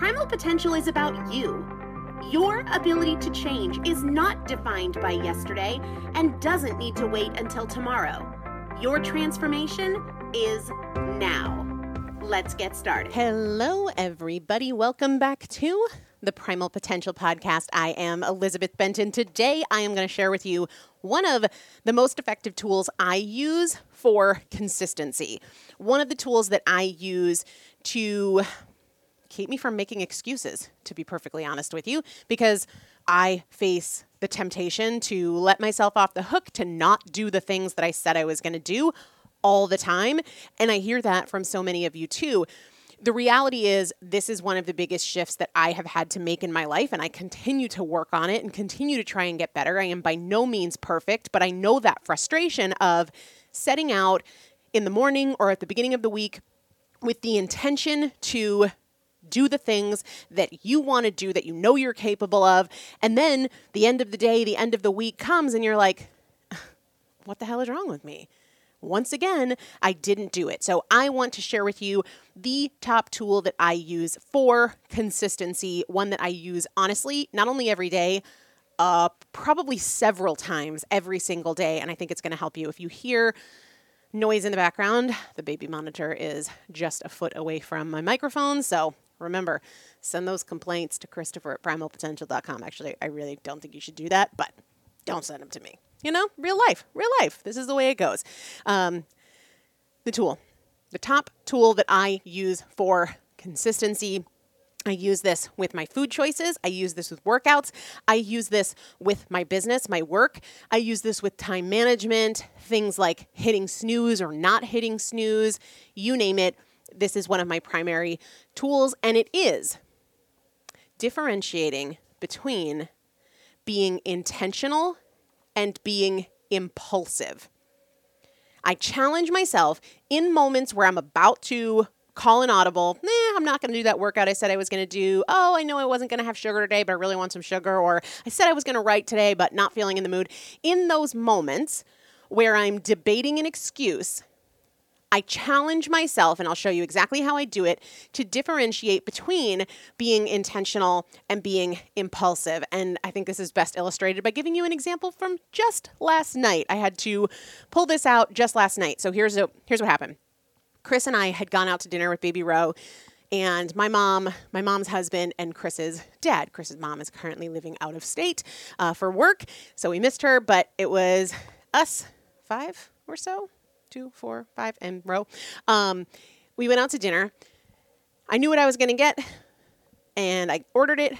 Primal potential is about you. Your ability to change is not defined by yesterday and doesn't need to wait until tomorrow. Your transformation is now. Let's get started. Hello, everybody. Welcome back to the Primal Potential Podcast. I am Elizabeth Benton. Today, I am going to share with you one of the most effective tools I use for consistency. One of the tools that I use to keep me from making excuses, to be perfectly honest with you, because I face the temptation to let myself off the hook to not do the things that I said I was going to do all the time. And I hear that from so many of you too. The reality is, this is one of the biggest shifts that I have had to make in my life, and I continue to work on it and continue to try and get better. I am by no means perfect, but I know that frustration of setting out in the morning or at the beginning of the week with the intention to do the things that you want to do that you know you're capable of. And then the end of the day, the end of the week comes, and you're like, what the hell is wrong with me? Once again, I didn't do it. So I want to share with you the top tool that I use for consistency, one that I use honestly, not only every day, uh, probably several times every single day. And I think it's going to help you. If you hear noise in the background, the baby monitor is just a foot away from my microphone. So remember, send those complaints to Christopher at primalpotential.com. Actually, I really don't think you should do that, but don't send them to me. You know, real life, real life. This is the way it goes. Um, the tool, the top tool that I use for consistency. I use this with my food choices. I use this with workouts. I use this with my business, my work. I use this with time management, things like hitting snooze or not hitting snooze, you name it. This is one of my primary tools, and it is differentiating between being intentional and being impulsive. I challenge myself in moments where I'm about to call an audible. Nah, I'm not going to do that workout I said I was going to do. Oh, I know I wasn't going to have sugar today, but I really want some sugar. Or I said I was going to write today, but not feeling in the mood. In those moments where I'm debating an excuse, I challenge myself, and I'll show you exactly how I do it, to differentiate between being intentional and being impulsive. And I think this is best illustrated by giving you an example from just last night. I had to pull this out just last night. So here's, a, here's what happened Chris and I had gone out to dinner with Baby Ro. And my mom, my mom's husband, and Chris's dad. Chris's mom is currently living out of state uh, for work, so we missed her. But it was us five or so, two, four, five, and Ro. Um, we went out to dinner. I knew what I was going to get, and I ordered it.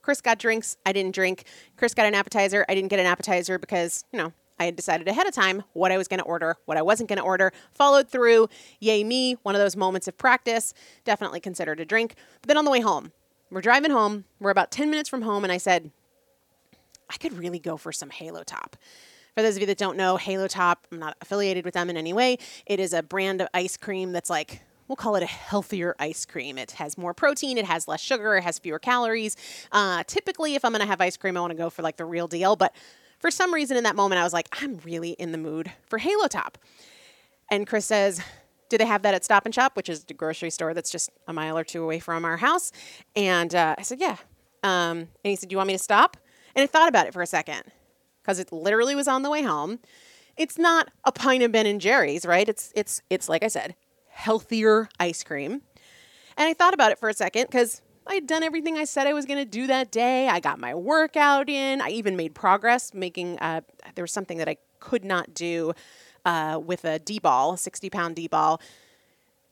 Chris got drinks. I didn't drink. Chris got an appetizer. I didn't get an appetizer because, you know, I had decided ahead of time what I was going to order, what I wasn't going to order, followed through. Yay, me. One of those moments of practice. Definitely considered a drink. But then on the way home, we're driving home. We're about 10 minutes from home, and I said, I could really go for some Halo Top. For those of you that don't know, Halo Top, I'm not affiliated with them in any way. It is a brand of ice cream that's like, we'll call it a healthier ice cream. It has more protein, it has less sugar, it has fewer calories. Uh, typically, if I'm going to have ice cream, I want to go for like the real deal. But for some reason in that moment, I was like, I'm really in the mood for Halo Top. And Chris says, do they have that at Stop and Shop, which is the grocery store that's just a mile or two away from our house? And uh, I said, yeah. Um, and he said, do you want me to stop? And I thought about it for a second because it literally was on the way home. It's not a pint of Ben and Jerry's, right? It's it's it's like I said, healthier ice cream. And I thought about it for a second because I had done everything I said I was going to do that day. I got my workout in. I even made progress making. Uh, there was something that I could not do uh, with a D ball, a 60 pound D ball,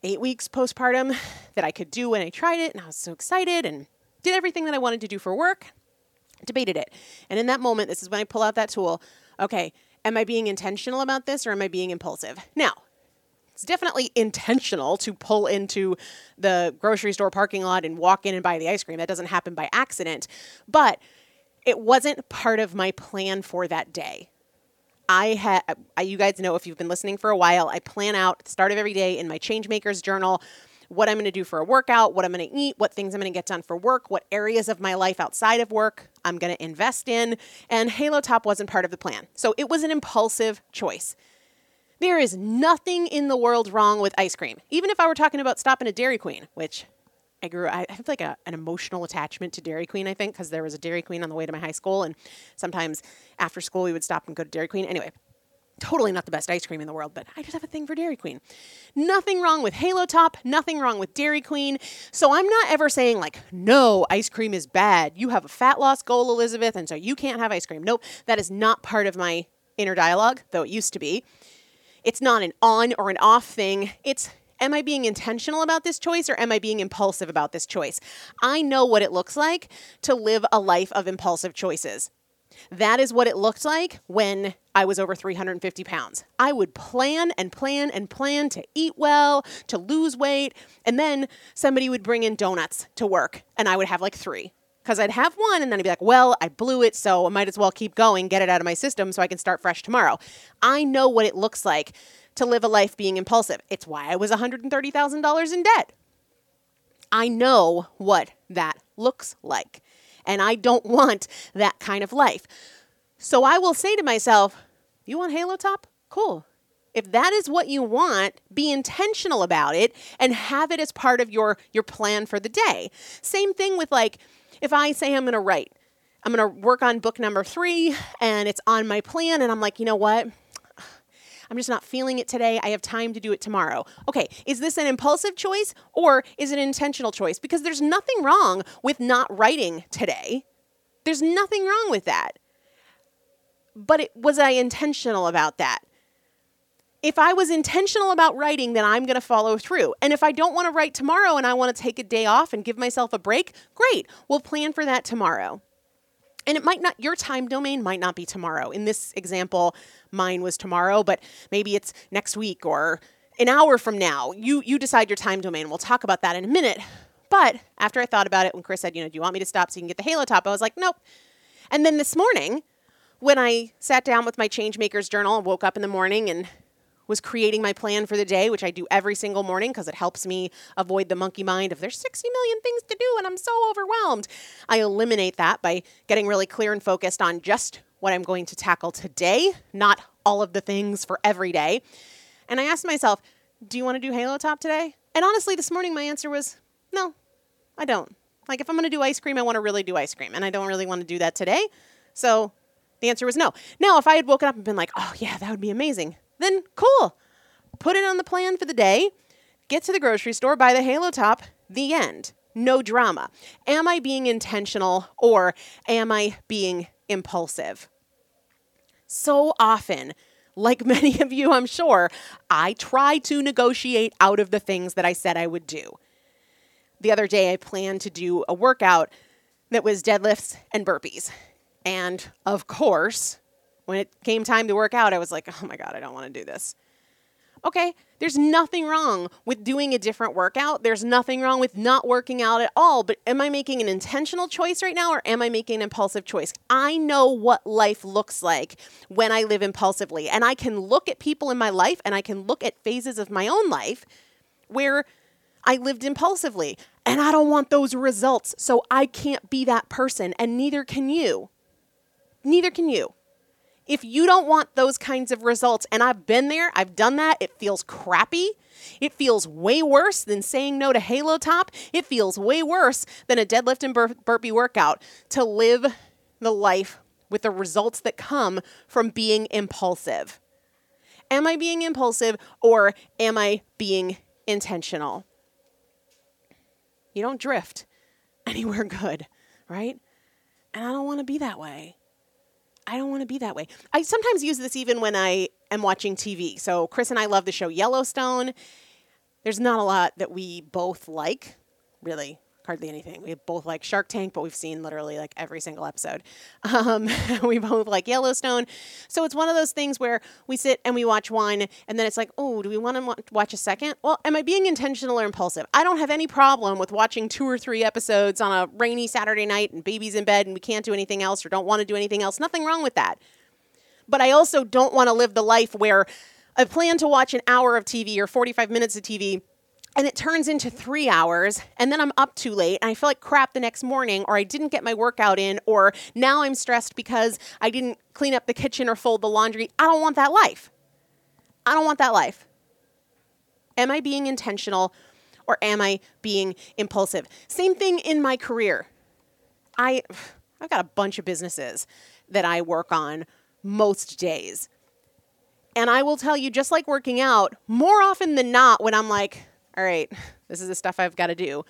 eight weeks postpartum that I could do when I tried it. And I was so excited and did everything that I wanted to do for work debated it. And in that moment, this is when I pull out that tool. Okay, am I being intentional about this or am I being impulsive? Now, it's definitely intentional to pull into the grocery store parking lot and walk in and buy the ice cream. That doesn't happen by accident. But it wasn't part of my plan for that day. I had, you guys know if you've been listening for a while, I plan out the start of every day in my Changemakers journal what I'm going to do for a workout, what I'm going to eat, what things I'm going to get done for work, what areas of my life outside of work I'm going to invest in. And Halo Top wasn't part of the plan. So it was an impulsive choice. There is nothing in the world wrong with ice cream. Even if I were talking about stopping at Dairy Queen, which I grew, I have like a, an emotional attachment to Dairy Queen, I think, because there was a Dairy Queen on the way to my high school. And sometimes after school, we would stop and go to Dairy Queen. Anyway, totally not the best ice cream in the world, but I just have a thing for Dairy Queen. Nothing wrong with Halo Top, nothing wrong with Dairy Queen. So I'm not ever saying, like, no, ice cream is bad. You have a fat loss goal, Elizabeth, and so you can't have ice cream. Nope, that is not part of my inner dialogue, though it used to be. It's not an on or an off thing. It's Am I being intentional about this choice or am I being impulsive about this choice? I know what it looks like to live a life of impulsive choices. That is what it looked like when I was over 350 pounds. I would plan and plan and plan to eat well, to lose weight, and then somebody would bring in donuts to work, and I would have like three. Because I'd have one, and then I'd be like, well, I blew it, so I might as well keep going, get it out of my system so I can start fresh tomorrow. I know what it looks like to live a life being impulsive. It's why I was $130,000 in debt. I know what that looks like and I don't want that kind of life. So I will say to myself, You want Halo Top? Cool. If that is what you want, be intentional about it and have it as part of your your plan for the day. Same thing with like if I say I'm to write, I'm going to work on book number 3 and it's on my plan and I'm like, "You know what? I'm just not feeling it today. I have time to do it tomorrow. Okay, is this an impulsive choice or is it an intentional choice? Because there's nothing wrong with not writing today. There's nothing wrong with that. But it, was I intentional about that? If I was intentional about writing, then I'm going to follow through. And if I don't want to write tomorrow and I want to take a day off and give myself a break, great. We'll plan for that tomorrow. And it might not, your time domain might not be tomorrow. In this example, mine was tomorrow, but maybe it's next week or an hour from now. You, you decide your time domain. We'll talk about that in a minute. But after I thought about it, when Chris said, you know, do you want me to stop so you can get the Halo top? I was like, nope. And then this morning, when I sat down with my Changemakers journal and woke up in the morning and was creating my plan for the day, which I do every single morning because it helps me avoid the monkey mind of there's 60 million things to do and I'm so overwhelmed. I eliminate that by getting really clear and focused on just what I'm going to tackle today, not all of the things for every day. And I asked myself, do you want to do Halo Top today? And honestly, this morning my answer was no, I don't. Like, if I'm going to do ice cream, I want to really do ice cream. And I don't really want to do that today. So the answer was no. Now, if I had woken up and been like, oh, yeah, that would be amazing, then cool. Put it on the plan for the day, get to the grocery store, buy the Halo top, the end. No drama. Am I being intentional or am I being impulsive? So often, like many of you, I'm sure, I try to negotiate out of the things that I said I would do. The other day, I planned to do a workout that was deadlifts and burpees. And of course, when it came time to work out, I was like, oh my God, I don't want to do this. Okay, there's nothing wrong with doing a different workout. There's nothing wrong with not working out at all. But am I making an intentional choice right now or am I making an impulsive choice? I know what life looks like when I live impulsively. And I can look at people in my life and I can look at phases of my own life where I lived impulsively. And I don't want those results. So I can't be that person. And neither can you. Neither can you. If you don't want those kinds of results, and I've been there, I've done that, it feels crappy. It feels way worse than saying no to Halo Top. It feels way worse than a deadlift and bur- burpee workout to live the life with the results that come from being impulsive. Am I being impulsive or am I being intentional? You don't drift anywhere good, right? And I don't want to be that way. I don't want to be that way. I sometimes use this even when I am watching TV. So Chris and I love the show Yellowstone. There's not a lot that we both like, really hardly anything. We both like Shark Tank, but we've seen literally like every single episode. Um, we both like Yellowstone. So it's one of those things where we sit and we watch one, and then it's like, oh, do we want to watch a second? Well, am I being intentional or impulsive? I don't have any problem with watching two or three episodes on a rainy Saturday night and baby's in bed and we can't do anything else or don't want to do anything else. Nothing wrong with that. But I also don't want to live the life where I plan to watch an hour of TV or 45 minutes of TV and it turns into three hours and then i'm up too late and i feel like crap the next morning or i didn't get my workout in or now i'm stressed because i didn't clean up the kitchen or fold the laundry. I don't want that life. I don't want that life. Am i being intentional or am i being impulsive? Same thing in my career. I i've got a bunch of businesses that i work on most days. And i will tell you just like working out more often than not when i'm like all right, this is the stuff I've got to do.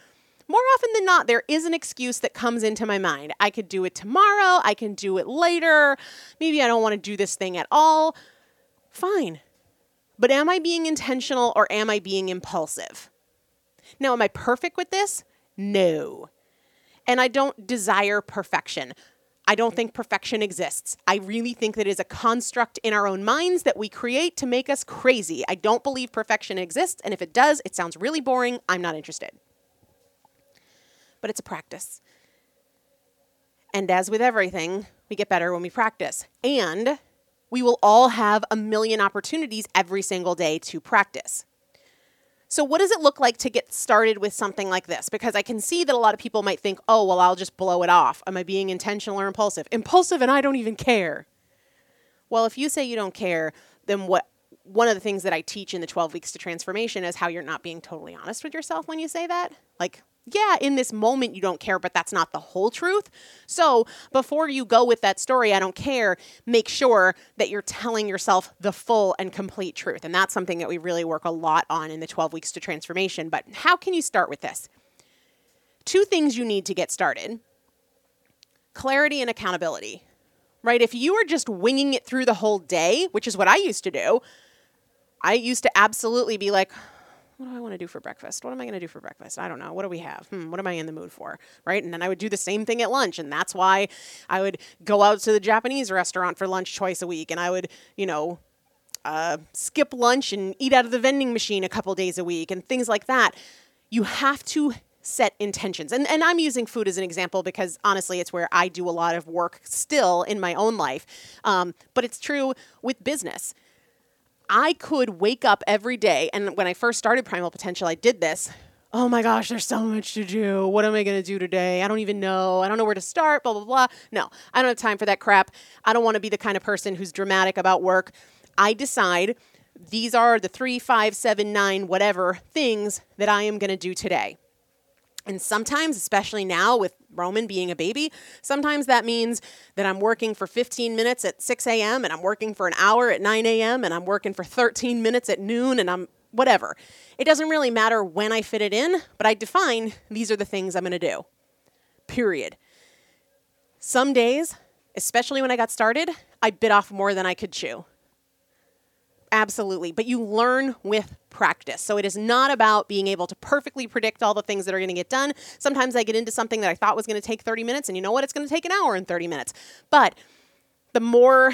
More often than not, there is an excuse that comes into my mind. I could do it tomorrow. I can do it later. Maybe I don't want to do this thing at all. Fine. But am I being intentional or am I being impulsive? Now, am I perfect with this? No. And I don't desire perfection. I don't think perfection exists. I really think that it is a construct in our own minds that we create to make us crazy. I don't believe perfection exists, and if it does, it sounds really boring. I'm not interested. But it's a practice. And as with everything, we get better when we practice. And we will all have a million opportunities every single day to practice. So, what does it look like to get started with something like this? Because I can see that a lot of people might think, oh, well, I'll just blow it off. Am I being intentional or impulsive? Impulsive, and I don't even care. Well, if you say you don't care, then what? One of the things that I teach in the 12 weeks to transformation is how you're not being totally honest with yourself when you say that. Like, yeah, in this moment you don't care, but that's not the whole truth. So before you go with that story, I don't care, make sure that you're telling yourself the full and complete truth. And that's something that we really work a lot on in the 12 weeks to transformation. But how can you start with this? Two things you need to get started clarity and accountability, right? If you are just winging it through the whole day, which is what I used to do, I used to absolutely be like, what do I want to do for breakfast? What am I going to do for breakfast? I don't know. What do we have? Hmm, what am I in the mood for? Right? And then I would do the same thing at lunch. And that's why I would go out to the Japanese restaurant for lunch twice a week. And I would, you know, uh, skip lunch and eat out of the vending machine a couple days a week and things like that. You have to set intentions. And, and I'm using food as an example because honestly, it's where I do a lot of work still in my own life. Um, but it's true with business. I could wake up every day, and when I first started Primal Potential, I did this. Oh my gosh, there's so much to do. What am I going to do today? I don't even know. I don't know where to start, blah, blah, blah. No, I don't have time for that crap. I don't want to be the kind of person who's dramatic about work. I decide these are the three, five, seven, nine, whatever things that I am going to do today. And sometimes, especially now with Roman being a baby, sometimes that means that I'm working for 15 minutes at 6 a.m. and I'm working for an hour at 9 a.m. and I'm working for 13 minutes at noon and I'm whatever. It doesn't really matter when I fit it in, but I define these are the things I'm going to do. Period. Some days, especially when I got started, I bit off more than I could chew. Absolutely. But you learn with practice. So it is not about being able to perfectly predict all the things that are going to get done. Sometimes I get into something that I thought was going to take 30 minutes, and you know what? It's going to take an hour and 30 minutes. But the more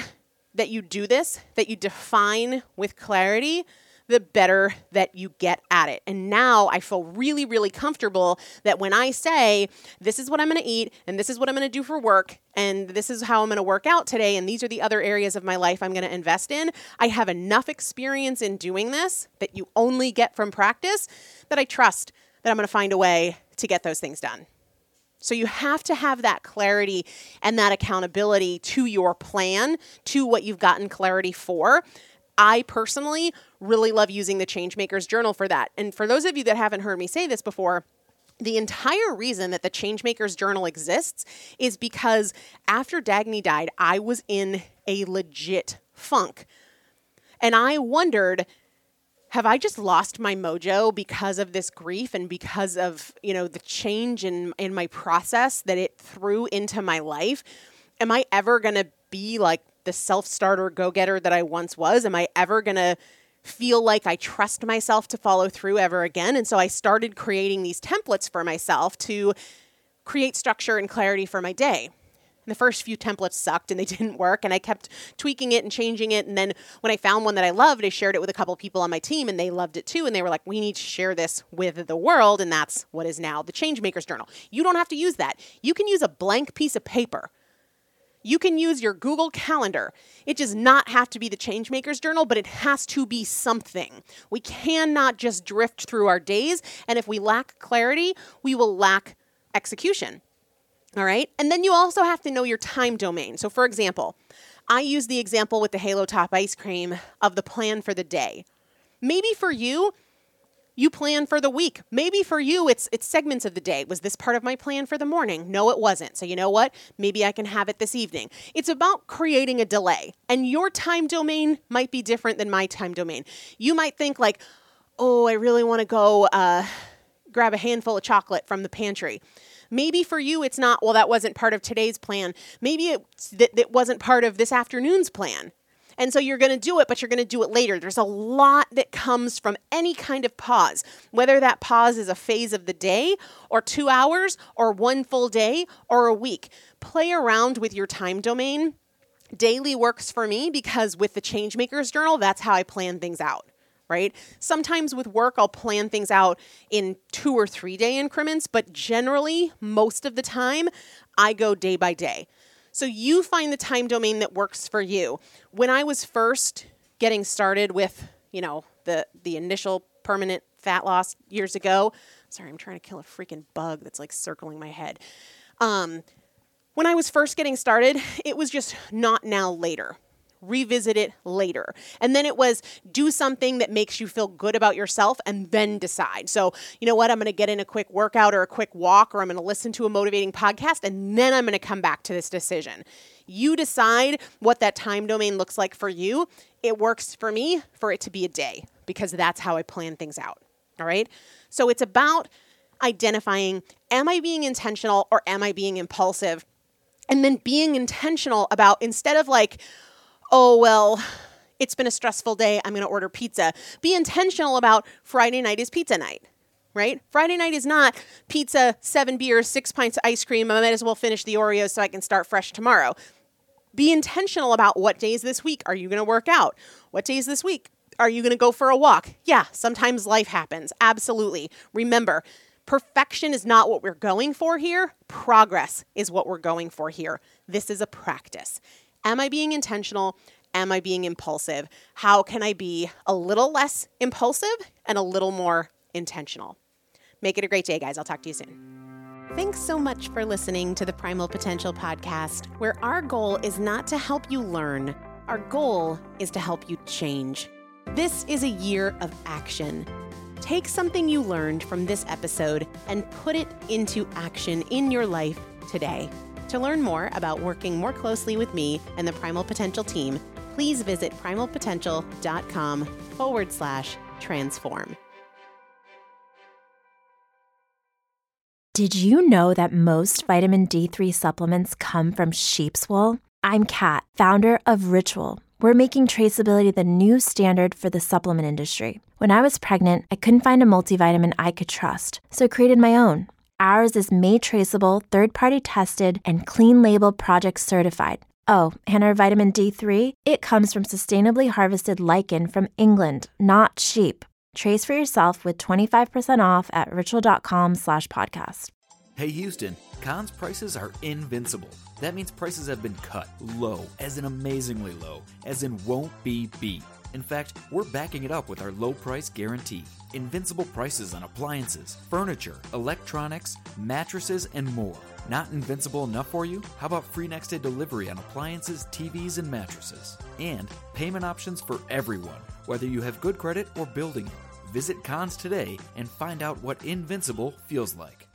that you do this, that you define with clarity, the better that you get at it. And now I feel really, really comfortable that when I say, this is what I'm going to eat, and this is what I'm going to do for work, and this is how I'm going to work out today, and these are the other areas of my life I'm going to invest in, I have enough experience in doing this that you only get from practice that I trust that I'm going to find a way to get those things done. So you have to have that clarity and that accountability to your plan, to what you've gotten clarity for. I personally really love using the Changemakers Journal for that. And for those of you that haven't heard me say this before, the entire reason that the Changemakers Journal exists is because after Dagny died, I was in a legit funk. And I wondered, have I just lost my mojo because of this grief and because of, you know, the change in in my process that it threw into my life? Am I ever going to be like the self-starter go-getter that I once was? Am I ever going to feel like I trust myself to follow through ever again. And so I started creating these templates for myself to create structure and clarity for my day. And the first few templates sucked and they didn't work, and I kept tweaking it and changing it. And then when I found one that I loved, I shared it with a couple people on my team, and they loved it too. And they were like, "We need to share this with the world," and that's what is now the Changemakers Journal. You don't have to use that. You can use a blank piece of paper you can use your Google Calendar. It does not have to be the Changemakers Journal, but it has to be something. We cannot just drift through our days, and if we lack clarity, we will lack execution. All right? And then you also have to know your time domain. So, for example, I use the example with the Halo Top ice cream of the plan for the day. Maybe for you, you plan for the week. Maybe for you it's it's segments of the day. Was this part of my plan for the morning? No, it wasn't. So you know what? Maybe I can have it this evening. It's about creating a delay. And your time domain might be different than my time domain. You might think like, "Oh, I really want to go uh, grab a handful of chocolate from the pantry." Maybe for you, it's not, well, that wasn't part of today's plan. Maybe it, that, that wasn't part of this afternoon's plan. And so you're going to do it, but you're going to do it later. There's a lot that comes from any kind of pause, whether that pause is a phase of the day or two hours or one full day or a week. Play around with your time domain. Daily works for me because with the Changemakers Journal, that's how I plan things out right? Sometimes with work, I'll plan things out in two or three day increments, but generally, most of the time, I go day by day. So you find the time domain that works for you. When I was first getting started with, you know, the the initial permanent fat loss years ago, sorry, I'm trying to kill a freaking bug that's like circling my head. Um, when I was first getting started, it was just not now later revisit it later. And then it was do something that makes you feel good about yourself and then decide. So, you know what? I'm going to get in a quick workout or a quick walk or I'm going to listen to a motivating podcast and then I'm going to come back to this decision. You decide what that time domain looks like for you. It works for me for it to be a day because that's how I plan things out. All right? So it's about identifying am I being intentional or am I being impulsive? And then being intentional about instead of like, oh, well, it's been a stressful day. I'm going to order pizza. Be intentional about Friday night is pizza night, right? Friday night is not pizza, seven beers, six pints of ice cream. I might as well finish the Oreos so I can start fresh tomorrow. Be intentional about what days this week are you going to work out? What days this week are you going to go for a walk? Yeah, sometimes life happens. Absolutely. Remember, perfection is not what we're going for here. Progress is what we're going for here. This is a practice. Am I being intentional? Am I being impulsive? How can I be a little less impulsive and a little more intentional? Make it a great day, guys. I'll talk to you soon. Thanks so much for listening to the Primal Potential Podcast, where our goal is not to help you learn, our goal is to help you change. This is a year of action. Take something you learned from this episode and put it into action in your life today. To learn more about working more closely with me and the Primal Potential team, please visit primalpotential.com forward slash transform. Did you know that most vitamin D3 supplements come from sheep's wool? I'm Kat, founder of Ritual. We're making traceability the new standard for the supplement industry. When I was pregnant, I couldn't find a multivitamin I could trust, so I created my own. Ours is made traceable, third party tested, and clean label project certified. Oh, and our vitamin D3, it comes from sustainably harvested lichen from England, not sheep. Trace for yourself with 25% off at ritual.com slash podcast. Hey Houston, Conn's prices are invincible. That means prices have been cut low, as in amazingly low, as in won't be beat. In fact, we're backing it up with our low price guarantee. Invincible prices on appliances, furniture, electronics, mattresses, and more. Not invincible enough for you? How about free next day delivery on appliances, TVs, and mattresses? And payment options for everyone, whether you have good credit or building it. Visit Conn's today and find out what invincible feels like.